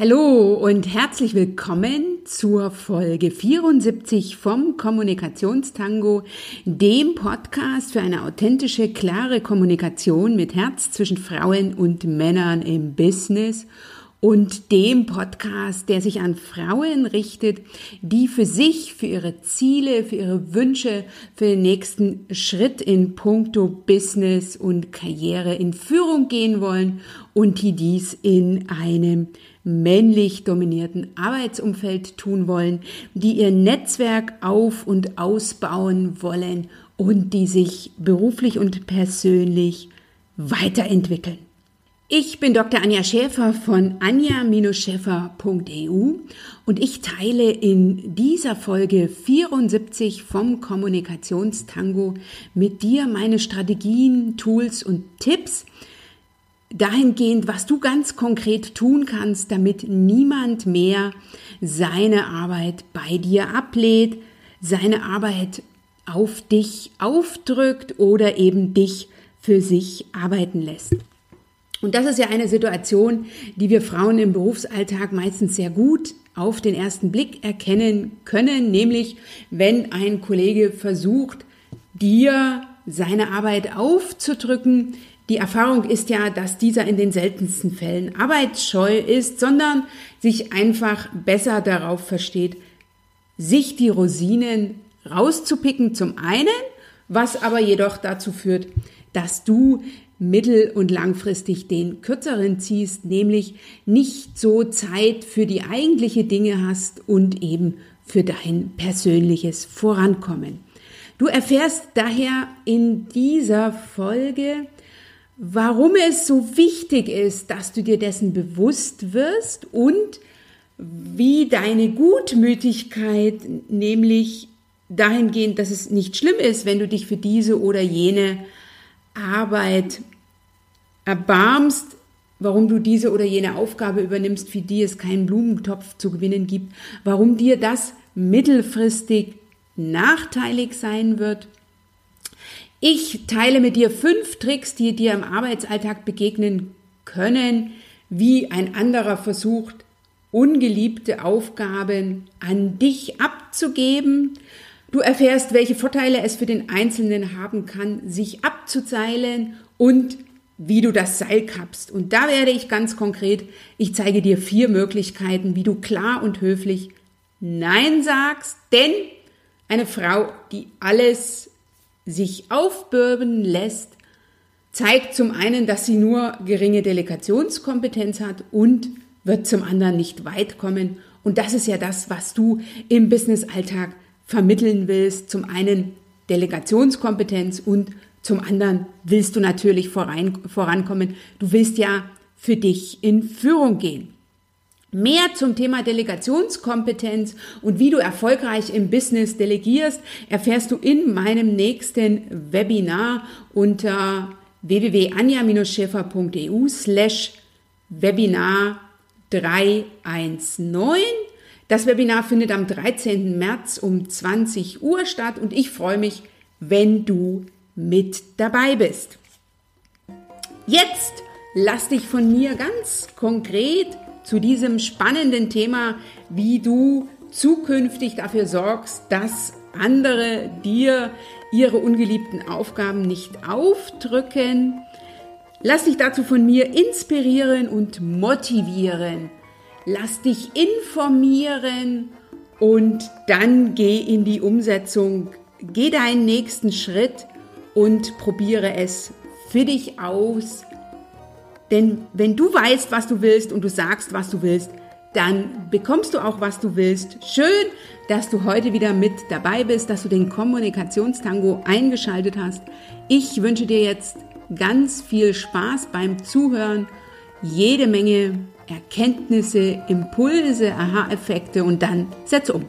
Hallo und herzlich willkommen zur Folge 74 vom Kommunikationstango, dem Podcast für eine authentische, klare Kommunikation mit Herz zwischen Frauen und Männern im Business und dem Podcast, der sich an Frauen richtet, die für sich, für ihre Ziele, für ihre Wünsche, für den nächsten Schritt in puncto Business und Karriere in Führung gehen wollen und die dies in einem männlich dominierten Arbeitsumfeld tun wollen, die ihr Netzwerk auf und ausbauen wollen und die sich beruflich und persönlich weiterentwickeln. Ich bin Dr. Anja Schäfer von anja-schäfer.eu und ich teile in dieser Folge 74 vom Kommunikationstango mit dir meine Strategien, Tools und Tipps, dahingehend, was du ganz konkret tun kannst, damit niemand mehr seine Arbeit bei dir ablehnt, seine Arbeit auf dich aufdrückt oder eben dich für sich arbeiten lässt. Und das ist ja eine Situation, die wir Frauen im Berufsalltag meistens sehr gut auf den ersten Blick erkennen können, nämlich wenn ein Kollege versucht, dir seine Arbeit aufzudrücken, die Erfahrung ist ja, dass dieser in den seltensten Fällen arbeitsscheu ist, sondern sich einfach besser darauf versteht, sich die Rosinen rauszupicken zum einen, was aber jedoch dazu führt, dass du mittel- und langfristig den kürzeren ziehst, nämlich nicht so Zeit für die eigentliche Dinge hast und eben für dein persönliches Vorankommen. Du erfährst daher in dieser Folge, warum es so wichtig ist, dass du dir dessen bewusst wirst und wie deine Gutmütigkeit, nämlich dahingehend, dass es nicht schlimm ist, wenn du dich für diese oder jene Arbeit erbarmst, warum du diese oder jene Aufgabe übernimmst, für die es keinen Blumentopf zu gewinnen gibt, warum dir das mittelfristig nachteilig sein wird ich teile mit dir fünf Tricks, die dir im Arbeitsalltag begegnen können, wie ein anderer versucht, ungeliebte Aufgaben an dich abzugeben. Du erfährst, welche Vorteile es für den Einzelnen haben kann, sich abzuzeilen und wie du das Seil kappst. Und da werde ich ganz konkret, ich zeige dir vier Möglichkeiten, wie du klar und höflich Nein sagst, denn eine Frau, die alles sich aufbürben lässt, zeigt zum einen, dass sie nur geringe Delegationskompetenz hat und wird zum anderen nicht weit kommen. Und das ist ja das, was du im Businessalltag vermitteln willst. Zum einen Delegationskompetenz und zum anderen willst du natürlich voran, vorankommen. Du willst ja für dich in Führung gehen. Mehr zum Thema Delegationskompetenz und wie du erfolgreich im Business delegierst, erfährst du in meinem nächsten Webinar unter www.anja-schäfer.eu slash Webinar 319. Das Webinar findet am 13. März um 20 Uhr statt und ich freue mich, wenn du mit dabei bist. Jetzt lass dich von mir ganz konkret zu diesem spannenden Thema, wie du zukünftig dafür sorgst, dass andere dir ihre ungeliebten Aufgaben nicht aufdrücken. Lass dich dazu von mir inspirieren und motivieren. Lass dich informieren und dann geh in die Umsetzung. Geh deinen nächsten Schritt und probiere es für dich aus denn wenn du weißt, was du willst und du sagst, was du willst, dann bekommst du auch, was du willst. Schön, dass du heute wieder mit dabei bist, dass du den Kommunikationstango eingeschaltet hast. Ich wünsche dir jetzt ganz viel Spaß beim Zuhören, jede Menge Erkenntnisse, Impulse, Aha-Effekte und dann setz um.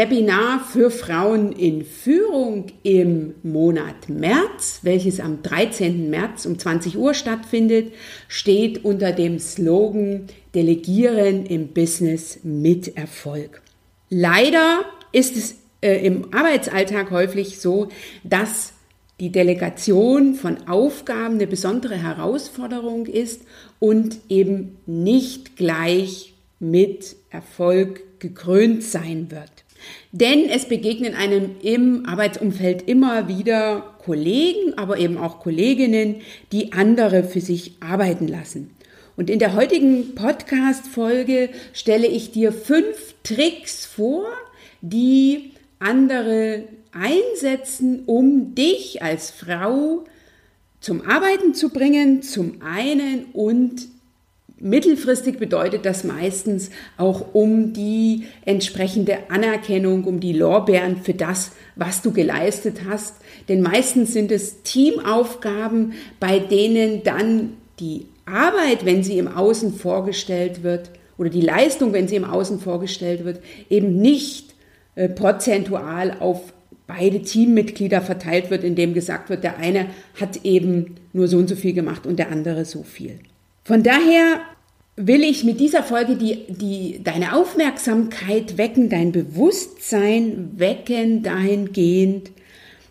Webinar für Frauen in Führung im Monat März, welches am 13. März um 20 Uhr stattfindet, steht unter dem Slogan Delegieren im Business mit Erfolg. Leider ist es äh, im Arbeitsalltag häufig so, dass die Delegation von Aufgaben eine besondere Herausforderung ist und eben nicht gleich mit Erfolg gekrönt sein wird. Denn es begegnen einem im Arbeitsumfeld immer wieder Kollegen, aber eben auch Kolleginnen, die andere für sich arbeiten lassen. Und in der heutigen Podcast-Folge stelle ich dir fünf Tricks vor, die andere einsetzen, um dich als Frau zum Arbeiten zu bringen, zum einen und mittelfristig bedeutet das meistens auch um die entsprechende Anerkennung, um die Lorbeeren für das, was du geleistet hast. Denn meistens sind es Teamaufgaben, bei denen dann die Arbeit, wenn sie im Außen vorgestellt wird, oder die Leistung, wenn sie im Außen vorgestellt wird, eben nicht äh, prozentual auf beide Teammitglieder verteilt wird, indem gesagt wird, der eine hat eben nur so und so viel gemacht und der andere so viel. Von daher will ich mit dieser Folge die, die, deine Aufmerksamkeit wecken, dein Bewusstsein wecken dahingehend,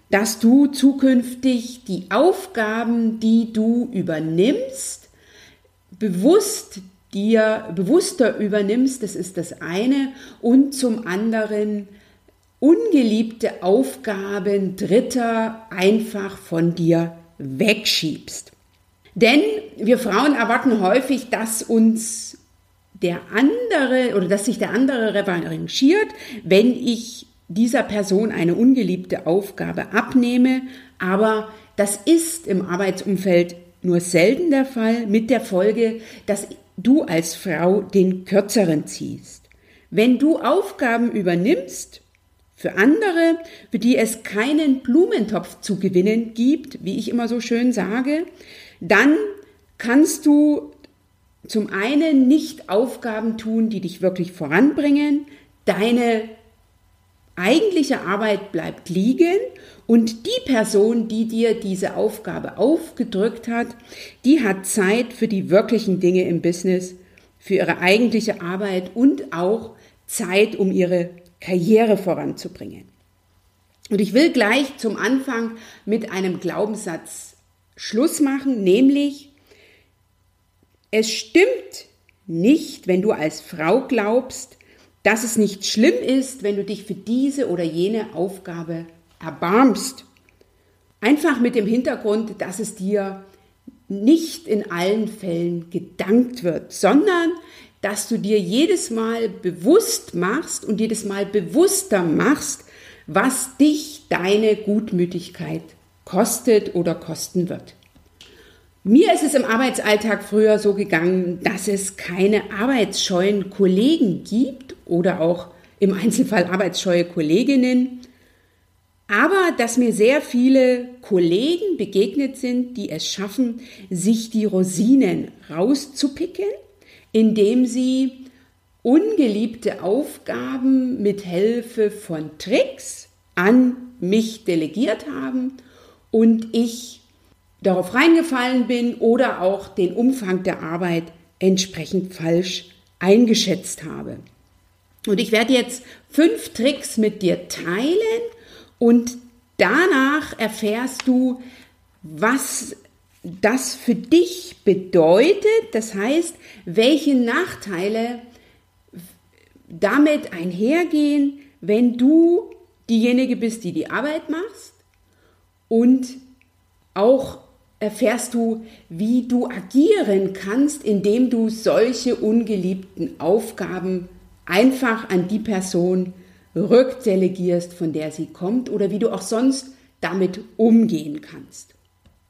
dass du zukünftig die Aufgaben, die du übernimmst, bewusst dir bewusster übernimmst, das ist das eine, und zum anderen ungeliebte Aufgaben Dritter einfach von dir wegschiebst. Denn wir Frauen erwarten häufig, dass uns der andere oder dass sich der andere revanchiert, wenn ich dieser Person eine ungeliebte Aufgabe abnehme. Aber das ist im Arbeitsumfeld nur selten der Fall, mit der Folge, dass du als Frau den kürzeren ziehst. Wenn du Aufgaben übernimmst, für andere, für die es keinen Blumentopf zu gewinnen gibt, wie ich immer so schön sage, dann kannst du zum einen nicht Aufgaben tun, die dich wirklich voranbringen, deine eigentliche Arbeit bleibt liegen und die Person, die dir diese Aufgabe aufgedrückt hat, die hat Zeit für die wirklichen Dinge im Business, für ihre eigentliche Arbeit und auch Zeit, um ihre Karriere voranzubringen. Und ich will gleich zum Anfang mit einem Glaubenssatz Schluss machen, nämlich es stimmt nicht, wenn du als Frau glaubst, dass es nicht schlimm ist, wenn du dich für diese oder jene Aufgabe erbarmst. Einfach mit dem Hintergrund, dass es dir nicht in allen Fällen gedankt wird, sondern dass du dir jedes Mal bewusst machst und jedes Mal bewusster machst, was dich deine Gutmütigkeit kostet oder kosten wird. Mir ist es im Arbeitsalltag früher so gegangen, dass es keine arbeitsscheuen Kollegen gibt oder auch im Einzelfall arbeitsscheue Kolleginnen, aber dass mir sehr viele Kollegen begegnet sind, die es schaffen, sich die Rosinen rauszupicken indem sie ungeliebte Aufgaben mit Hilfe von Tricks an mich delegiert haben und ich darauf reingefallen bin oder auch den Umfang der Arbeit entsprechend falsch eingeschätzt habe. Und ich werde jetzt fünf Tricks mit dir teilen und danach erfährst du, was das für dich bedeutet, das heißt, welche Nachteile damit einhergehen, wenn du diejenige bist, die die Arbeit machst und auch erfährst du, wie du agieren kannst, indem du solche ungeliebten Aufgaben einfach an die Person rückdelegierst, von der sie kommt oder wie du auch sonst damit umgehen kannst.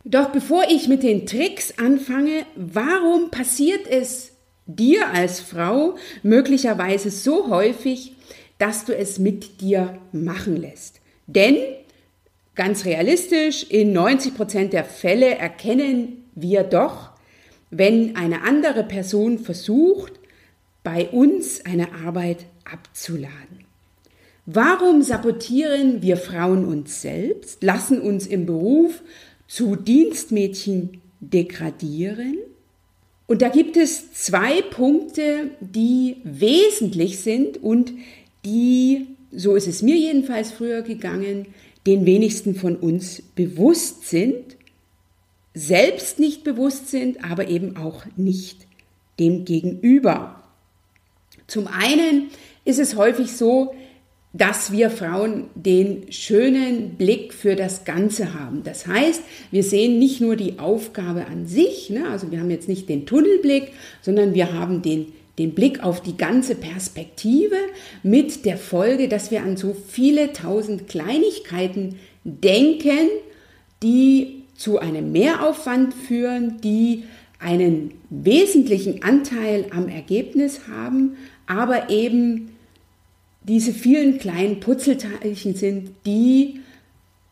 Doch bevor ich mit den Tricks anfange, warum passiert es dir als Frau möglicherweise so häufig, dass du es mit dir machen lässt? Denn ganz realistisch, in 90 Prozent der Fälle erkennen wir doch, wenn eine andere Person versucht, bei uns eine Arbeit abzuladen. Warum sabotieren wir Frauen uns selbst, lassen uns im Beruf zu Dienstmädchen degradieren? Und da gibt es zwei Punkte, die wesentlich sind und die, so ist es mir jedenfalls früher gegangen, den wenigsten von uns bewusst sind, selbst nicht bewusst sind, aber eben auch nicht dem Gegenüber. Zum einen ist es häufig so, dass wir Frauen den schönen Blick für das Ganze haben. Das heißt, wir sehen nicht nur die Aufgabe an sich, ne? also wir haben jetzt nicht den Tunnelblick, sondern wir haben den, den Blick auf die ganze Perspektive mit der Folge, dass wir an so viele tausend Kleinigkeiten denken, die zu einem Mehraufwand führen, die einen wesentlichen Anteil am Ergebnis haben, aber eben diese vielen kleinen Putzelteilchen sind, die,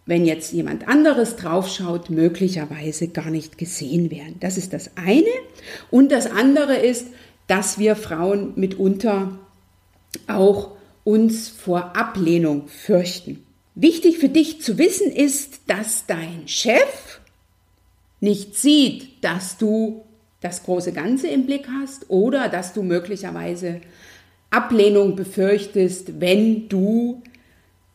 wenn jetzt jemand anderes draufschaut, möglicherweise gar nicht gesehen werden. Das ist das eine. Und das andere ist, dass wir Frauen mitunter auch uns vor Ablehnung fürchten. Wichtig für dich zu wissen ist, dass dein Chef nicht sieht, dass du das große Ganze im Blick hast oder dass du möglicherweise Ablehnung befürchtest, wenn du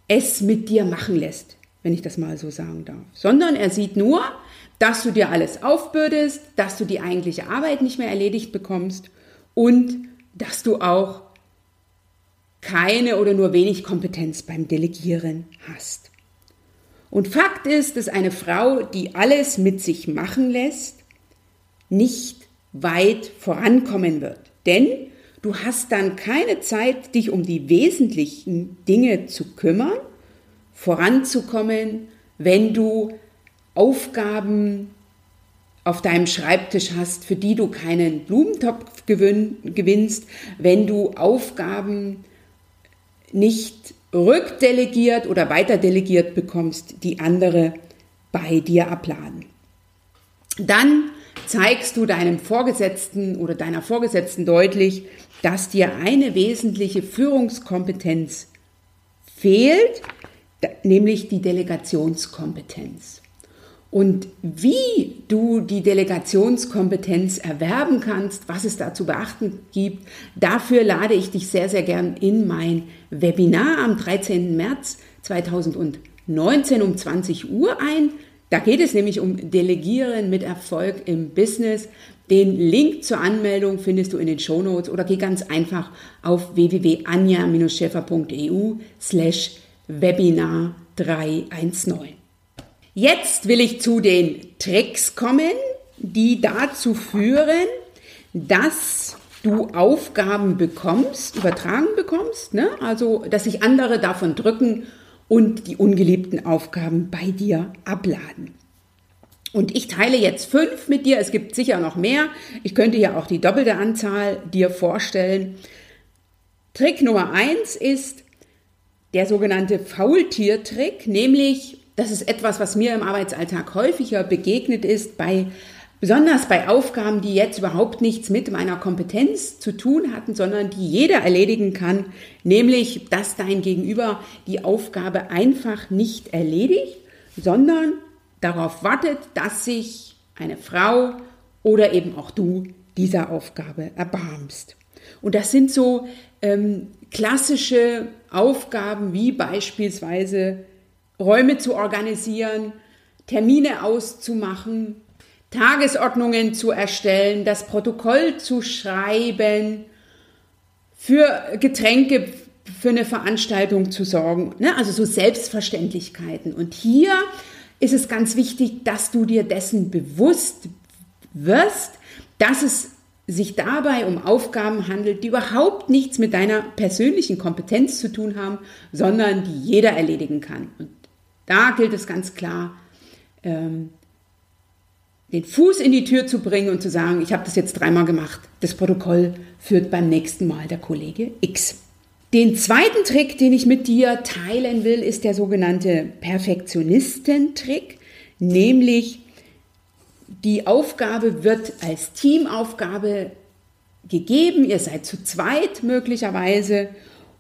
es mit dir machen lässt, wenn ich das mal so sagen darf. Sondern er sieht nur, dass du dir alles aufbürdest, dass du die eigentliche Arbeit nicht mehr erledigt bekommst und dass du auch keine oder nur wenig Kompetenz beim Delegieren hast. Und Fakt ist, dass eine Frau, die alles mit sich machen lässt, nicht weit vorankommen wird. Denn Du hast dann keine Zeit, dich um die wesentlichen Dinge zu kümmern, voranzukommen, wenn du Aufgaben auf deinem Schreibtisch hast, für die du keinen Blumentopf gewinnst, wenn du Aufgaben nicht rückdelegiert oder weiterdelegiert bekommst, die andere bei dir abladen. Dann zeigst du deinem Vorgesetzten oder deiner Vorgesetzten deutlich, dass dir eine wesentliche Führungskompetenz fehlt, nämlich die Delegationskompetenz. Und wie du die Delegationskompetenz erwerben kannst, was es da zu beachten gibt, dafür lade ich dich sehr, sehr gern in mein Webinar am 13. März 2019 um 20 Uhr ein. Da geht es nämlich um Delegieren mit Erfolg im Business. Den Link zur Anmeldung findest du in den Shownotes oder geh ganz einfach auf www.anja-scheffer.eu slash Webinar 319. Jetzt will ich zu den Tricks kommen, die dazu führen, dass du Aufgaben bekommst, übertragen bekommst, ne? also dass sich andere davon drücken und die ungeliebten Aufgaben bei dir abladen. Und ich teile jetzt fünf mit dir. Es gibt sicher noch mehr. Ich könnte ja auch die doppelte Anzahl dir vorstellen. Trick Nummer eins ist der sogenannte Faultiertrick, nämlich das ist etwas, was mir im Arbeitsalltag häufiger begegnet ist bei Besonders bei Aufgaben, die jetzt überhaupt nichts mit meiner Kompetenz zu tun hatten, sondern die jeder erledigen kann, nämlich, dass dein Gegenüber die Aufgabe einfach nicht erledigt, sondern darauf wartet, dass sich eine Frau oder eben auch du dieser Aufgabe erbarmst. Und das sind so ähm, klassische Aufgaben wie beispielsweise Räume zu organisieren, Termine auszumachen, Tagesordnungen zu erstellen, das Protokoll zu schreiben, für Getränke für eine Veranstaltung zu sorgen. Ne? Also so Selbstverständlichkeiten. Und hier ist es ganz wichtig, dass du dir dessen bewusst wirst, dass es sich dabei um Aufgaben handelt, die überhaupt nichts mit deiner persönlichen Kompetenz zu tun haben, sondern die jeder erledigen kann. Und da gilt es ganz klar, ähm, den Fuß in die Tür zu bringen und zu sagen, ich habe das jetzt dreimal gemacht. Das Protokoll führt beim nächsten Mal der Kollege X. Den zweiten Trick, den ich mit dir teilen will, ist der sogenannte Perfektionistentrick, nämlich die Aufgabe wird als Teamaufgabe gegeben, ihr seid zu zweit möglicherweise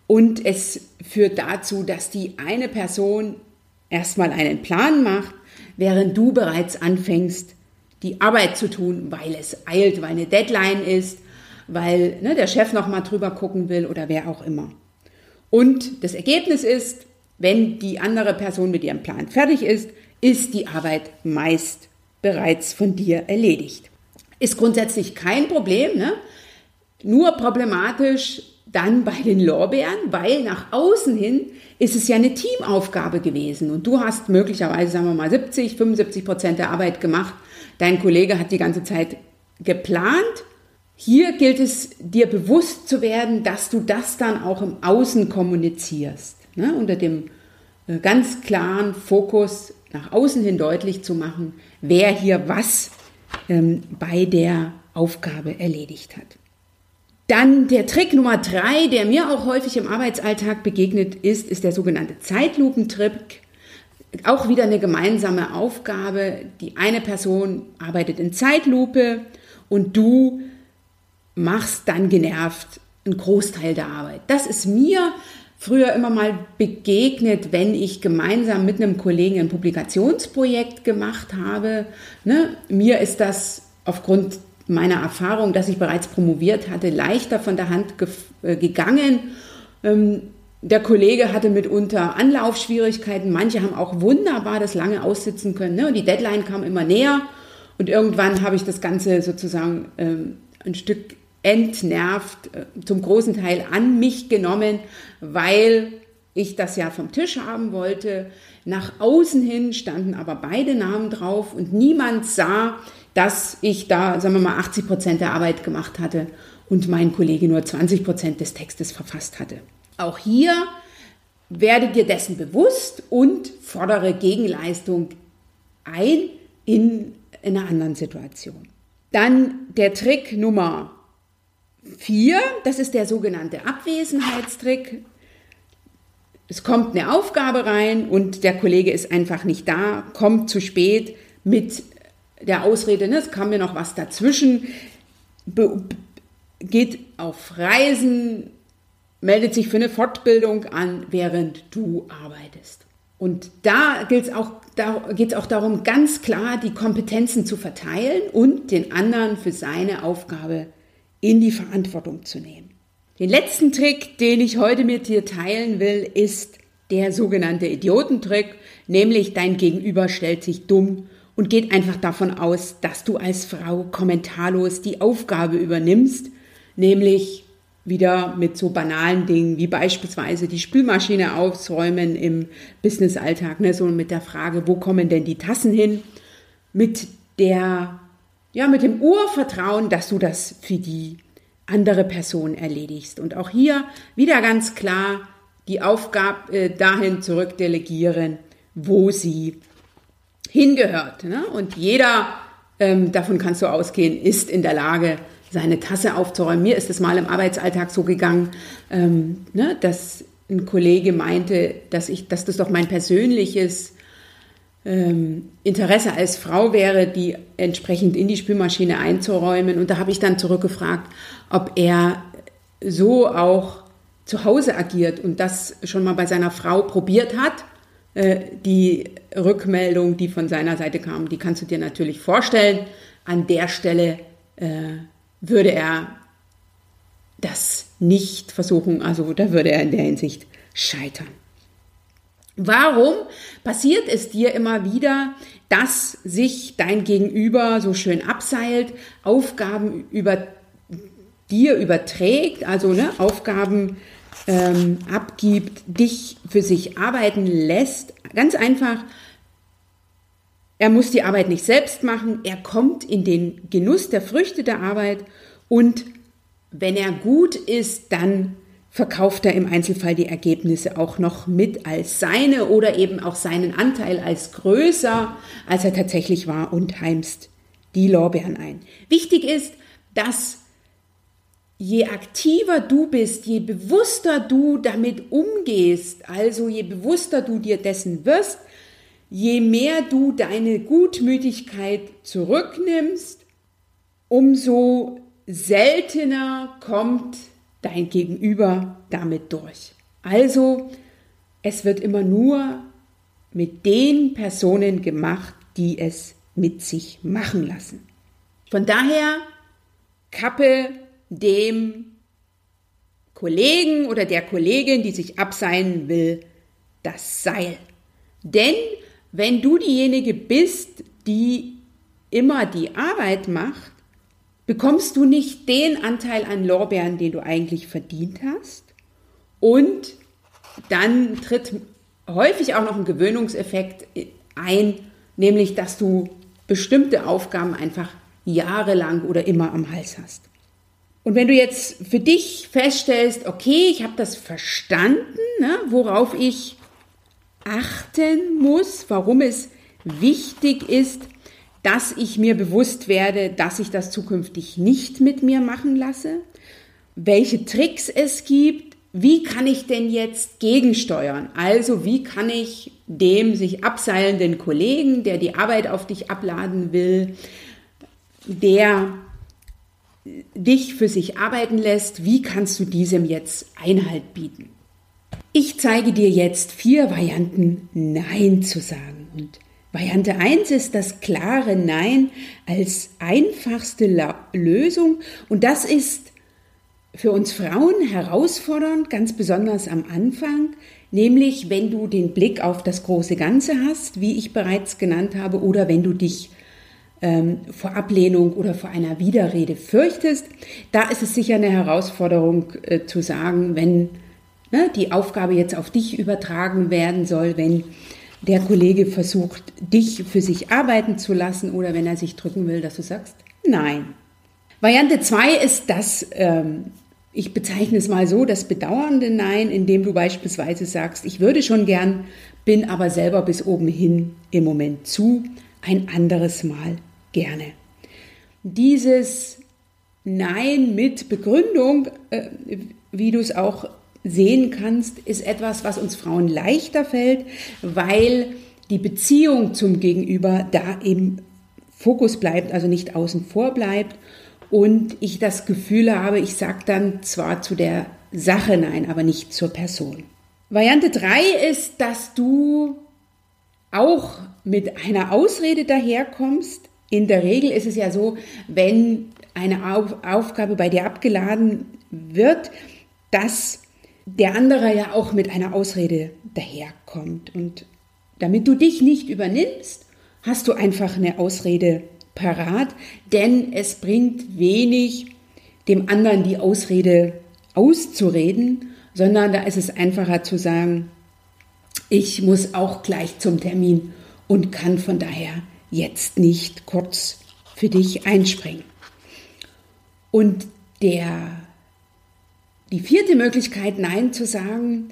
und es führt dazu, dass die eine Person erstmal einen Plan macht, während du bereits anfängst, die Arbeit zu tun, weil es eilt, weil eine Deadline ist, weil ne, der Chef noch mal drüber gucken will oder wer auch immer. Und das Ergebnis ist, wenn die andere Person mit ihrem Plan fertig ist, ist die Arbeit meist bereits von dir erledigt. Ist grundsätzlich kein Problem, ne? nur problematisch dann bei den Lorbeeren, weil nach außen hin ist es ja eine Teamaufgabe gewesen und du hast möglicherweise, sagen wir mal, 70, 75 Prozent der Arbeit gemacht. Dein Kollege hat die ganze Zeit geplant. Hier gilt es, dir bewusst zu werden, dass du das dann auch im Außen kommunizierst. Ne? Unter dem äh, ganz klaren Fokus nach außen hin deutlich zu machen, wer hier was ähm, bei der Aufgabe erledigt hat. Dann der Trick Nummer drei, der mir auch häufig im Arbeitsalltag begegnet ist, ist der sogenannte Zeitlupentrick. Auch wieder eine gemeinsame Aufgabe. Die eine Person arbeitet in Zeitlupe und du machst dann genervt einen Großteil der Arbeit. Das ist mir früher immer mal begegnet, wenn ich gemeinsam mit einem Kollegen ein Publikationsprojekt gemacht habe. Ne? Mir ist das aufgrund meiner Erfahrung, dass ich bereits promoviert hatte, leichter von der Hand äh, gegangen. Ähm, der Kollege hatte mitunter Anlaufschwierigkeiten. Manche haben auch wunderbar das lange aussitzen können. Ne? Und die Deadline kam immer näher. Und irgendwann habe ich das Ganze sozusagen ähm, ein Stück entnervt, äh, zum großen Teil an mich genommen, weil ich das ja vom Tisch haben wollte. Nach außen hin standen aber beide Namen drauf und niemand sah, dass ich da, sagen wir mal, 80 Prozent der Arbeit gemacht hatte und mein Kollege nur 20 Prozent des Textes verfasst hatte. Auch hier werde dir dessen bewusst und fordere Gegenleistung ein in, in einer anderen Situation. Dann der Trick Nummer vier, das ist der sogenannte Abwesenheitstrick. Es kommt eine Aufgabe rein und der Kollege ist einfach nicht da, kommt zu spät mit der Ausrede, ne, es kam mir noch was dazwischen, geht auf Reisen, meldet sich für eine Fortbildung an, während du arbeitest. Und da geht es auch, da auch darum, ganz klar die Kompetenzen zu verteilen und den anderen für seine Aufgabe in die Verantwortung zu nehmen. Den letzten Trick, den ich heute mit dir teilen will, ist der sogenannte Idiotentrick, nämlich dein Gegenüber stellt sich dumm und geht einfach davon aus, dass du als Frau kommentarlos die Aufgabe übernimmst, nämlich wieder mit so banalen Dingen wie beispielsweise die Spülmaschine aufräumen im Businessalltag, ne, so mit der Frage, wo kommen denn die Tassen hin, mit der ja, mit dem Urvertrauen, dass du das für die andere Person erledigst. Und auch hier wieder ganz klar die Aufgabe äh, dahin zurückdelegieren, wo sie hingehört. Ne? Und jeder, ähm, davon kannst du ausgehen, ist in der Lage, seine Tasse aufzuräumen. Mir ist es mal im Arbeitsalltag so gegangen, ähm, ne, dass ein Kollege meinte, dass ich, dass das doch mein persönliches ähm, Interesse als Frau wäre, die entsprechend in die Spülmaschine einzuräumen. Und da habe ich dann zurückgefragt, ob er so auch zu Hause agiert und das schon mal bei seiner Frau probiert hat. Äh, die Rückmeldung, die von seiner Seite kam, die kannst du dir natürlich vorstellen. An der Stelle äh, würde er das nicht versuchen, also da würde er in der Hinsicht scheitern. Warum passiert es dir immer wieder, dass sich dein Gegenüber so schön abseilt, Aufgaben über dir überträgt, also ne, Aufgaben ähm, abgibt, dich für sich arbeiten lässt. Ganz einfach, er muss die Arbeit nicht selbst machen, er kommt in den Genuss der Früchte der Arbeit und wenn er gut ist, dann verkauft er im Einzelfall die Ergebnisse auch noch mit als seine oder eben auch seinen Anteil als größer, als er tatsächlich war und heimst die Lorbeeren ein. Wichtig ist, dass je aktiver du bist, je bewusster du damit umgehst, also je bewusster du dir dessen wirst, je mehr du deine Gutmütigkeit zurücknimmst, umso seltener kommt dein Gegenüber damit durch. Also, es wird immer nur mit den Personen gemacht, die es mit sich machen lassen. Von daher kappe dem Kollegen oder der Kollegin, die sich abseilen will, das Seil. Denn wenn du diejenige bist, die immer die Arbeit macht, bekommst du nicht den Anteil an Lorbeeren, den du eigentlich verdient hast. Und dann tritt häufig auch noch ein Gewöhnungseffekt ein, nämlich dass du bestimmte Aufgaben einfach jahrelang oder immer am Hals hast. Und wenn du jetzt für dich feststellst, okay, ich habe das verstanden, ne, worauf ich achten muss, warum es wichtig ist, dass ich mir bewusst werde, dass ich das zukünftig nicht mit mir machen lasse, welche Tricks es gibt, wie kann ich denn jetzt gegensteuern? Also wie kann ich dem sich abseilenden Kollegen, der die Arbeit auf dich abladen will, der dich für sich arbeiten lässt, wie kannst du diesem jetzt Einhalt bieten? Ich zeige dir jetzt vier Varianten, Nein zu sagen. Und Variante 1 ist das klare Nein als einfachste La Lösung. Und das ist für uns Frauen herausfordernd, ganz besonders am Anfang, nämlich wenn du den Blick auf das große Ganze hast, wie ich bereits genannt habe, oder wenn du dich ähm, vor Ablehnung oder vor einer Widerrede fürchtest. Da ist es sicher eine Herausforderung äh, zu sagen, wenn ne, die Aufgabe jetzt auf dich übertragen werden soll, wenn der Kollege versucht, dich für sich arbeiten zu lassen oder wenn er sich drücken will, dass du sagst, nein. Variante 2 ist das, ähm, ich bezeichne es mal so, das bedauernde Nein, indem du beispielsweise sagst, ich würde schon gern, bin aber selber bis oben hin im Moment zu, ein anderes Mal gerne. Dieses Nein mit Begründung, äh, wie du es auch sehen kannst, ist etwas, was uns Frauen leichter fällt, weil die Beziehung zum Gegenüber da im Fokus bleibt, also nicht außen vor bleibt und ich das Gefühl habe, ich sage dann zwar zu der Sache nein, aber nicht zur Person. Variante 3 ist, dass du auch mit einer Ausrede daherkommst. In der Regel ist es ja so, wenn eine Aufgabe bei dir abgeladen wird, dass der andere ja auch mit einer Ausrede daherkommt. Und damit du dich nicht übernimmst, hast du einfach eine Ausrede parat, denn es bringt wenig, dem anderen die Ausrede auszureden, sondern da ist es einfacher zu sagen, ich muss auch gleich zum Termin und kann von daher jetzt nicht kurz für dich einspringen. Und der die vierte Möglichkeit, Nein zu sagen,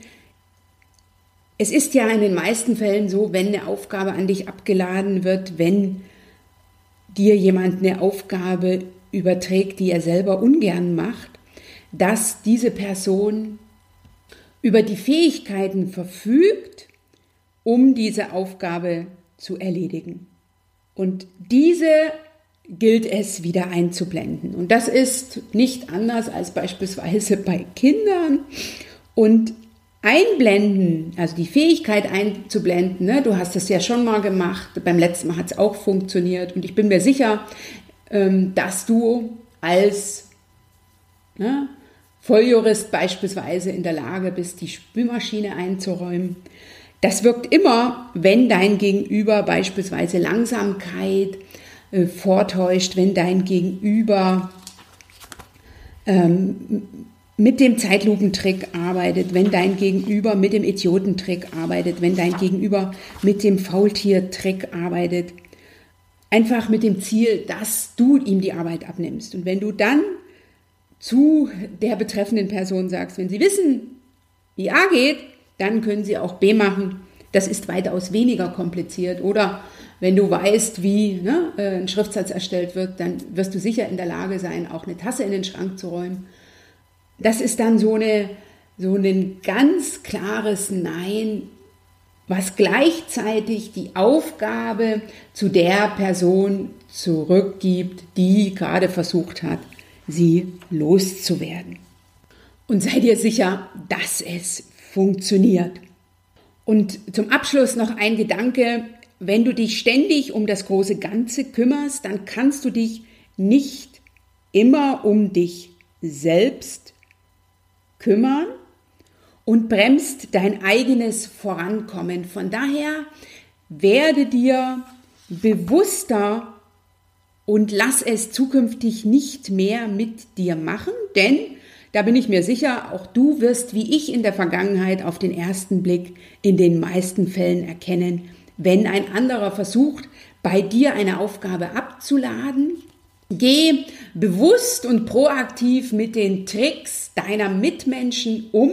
es ist ja in den meisten Fällen so, wenn eine Aufgabe an dich abgeladen wird, wenn dir jemand eine Aufgabe überträgt, die er selber ungern macht, dass diese Person über die Fähigkeiten verfügt, um diese Aufgabe zu erledigen. Und diese gilt es wieder einzublenden. Und das ist nicht anders als beispielsweise bei Kindern. Und einblenden, also die Fähigkeit einzublenden, ne, du hast es ja schon mal gemacht, beim letzten Mal hat es auch funktioniert. Und ich bin mir sicher, ähm, dass du als ne, Volljurist beispielsweise in der Lage bist, die Spülmaschine einzuräumen. Das wirkt immer, wenn dein Gegenüber beispielsweise Langsamkeit, äh, vortäuscht, wenn dein Gegenüber ähm, mit dem Zeitlupentrick arbeitet, wenn dein Gegenüber mit dem Idiotentrick arbeitet, wenn dein Gegenüber mit dem Faultiertrick arbeitet. Einfach mit dem Ziel, dass du ihm die Arbeit abnimmst. Und wenn du dann zu der betreffenden Person sagst, wenn sie wissen, wie A geht, dann können sie auch B machen. Das ist weitaus weniger kompliziert. Oder wenn du weißt, wie ne, äh, ein Schriftsatz erstellt wird, dann wirst du sicher in der Lage sein, auch eine Tasse in den Schrank zu räumen. Das ist dann so, eine, so ein ganz klares Nein, was gleichzeitig die Aufgabe zu der Person zurückgibt, die gerade versucht hat, sie loszuwerden. Und sei dir sicher, dass es funktioniert. Und zum Abschluss noch ein Gedanke. Wenn du dich ständig um das große Ganze kümmerst, dann kannst du dich nicht immer um dich selbst kümmern und bremst dein eigenes Vorankommen. Von daher werde dir bewusster und lass es zukünftig nicht mehr mit dir machen, denn da bin ich mir sicher, auch du wirst wie ich in der Vergangenheit auf den ersten Blick in den meisten Fällen erkennen, wenn ein anderer versucht, bei dir eine Aufgabe abzuladen. Geh bewusst und proaktiv mit den Tricks deiner Mitmenschen um,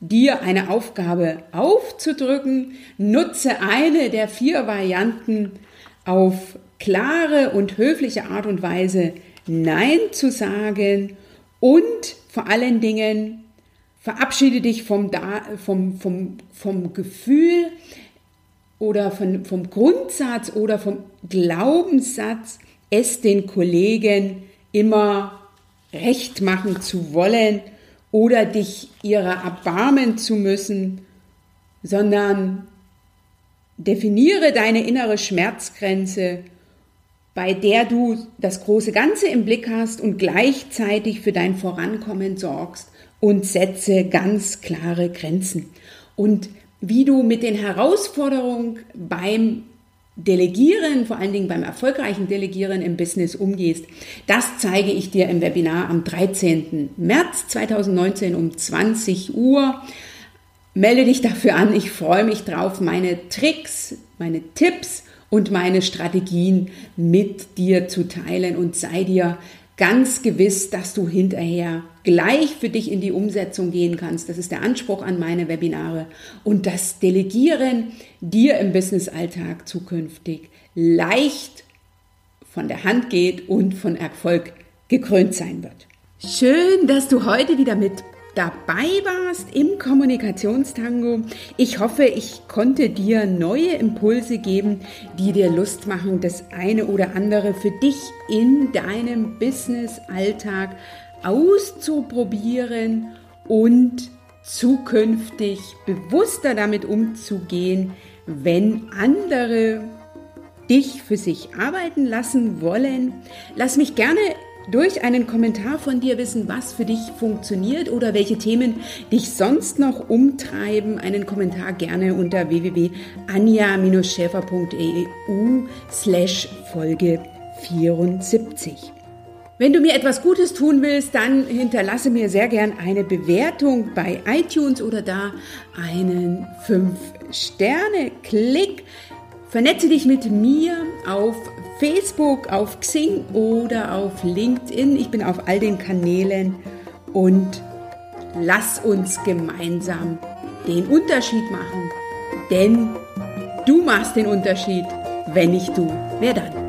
dir eine Aufgabe aufzudrücken. Nutze eine der vier Varianten auf klare und höfliche Art und Weise Nein zu sagen und vor allen Dingen verabschiede dich vom, vom, vom, vom Gefühl oder von, vom Grundsatz oder vom Glaubenssatz, es den Kollegen immer recht machen zu wollen oder dich ihrer erbarmen zu müssen, sondern definiere deine innere Schmerzgrenze bei der du das große Ganze im Blick hast und gleichzeitig für dein Vorankommen sorgst und setze ganz klare Grenzen. Und wie du mit den Herausforderungen beim Delegieren, vor allen Dingen beim erfolgreichen Delegieren im Business umgehst, das zeige ich dir im Webinar am 13. März 2019 um 20 Uhr. Melde dich dafür an, ich freue mich drauf, meine Tricks, meine Tipps und meine Strategien mit dir zu teilen und sei dir ganz gewiss, dass du hinterher gleich für dich in die Umsetzung gehen kannst. Das ist der Anspruch an meine Webinare und das Delegieren dir im Businessalltag zukünftig leicht von der Hand geht und von Erfolg gekrönt sein wird. Schön, dass du heute wieder mit dabei warst im Kommunikationstango. Ich hoffe, ich konnte dir neue Impulse geben, die dir Lust machen, das eine oder andere für dich in deinem Business-Alltag auszuprobieren und zukünftig bewusster damit umzugehen, wenn andere dich für sich arbeiten lassen wollen. Lass mich gerne durch einen Kommentar von dir wissen, was für dich funktioniert oder welche Themen dich sonst noch umtreiben. Einen Kommentar gerne unter www.anja-schäfer.eu slash Folge 74. Wenn du mir etwas Gutes tun willst, dann hinterlasse mir sehr gern eine Bewertung bei iTunes oder da einen 5-Sterne-Klick. Vernetze dich mit mir auf Facebook, auf Xing oder auf LinkedIn. Ich bin auf all den Kanälen und lass uns gemeinsam den Unterschied machen. Denn du machst den Unterschied. Wenn nicht du, wer dann?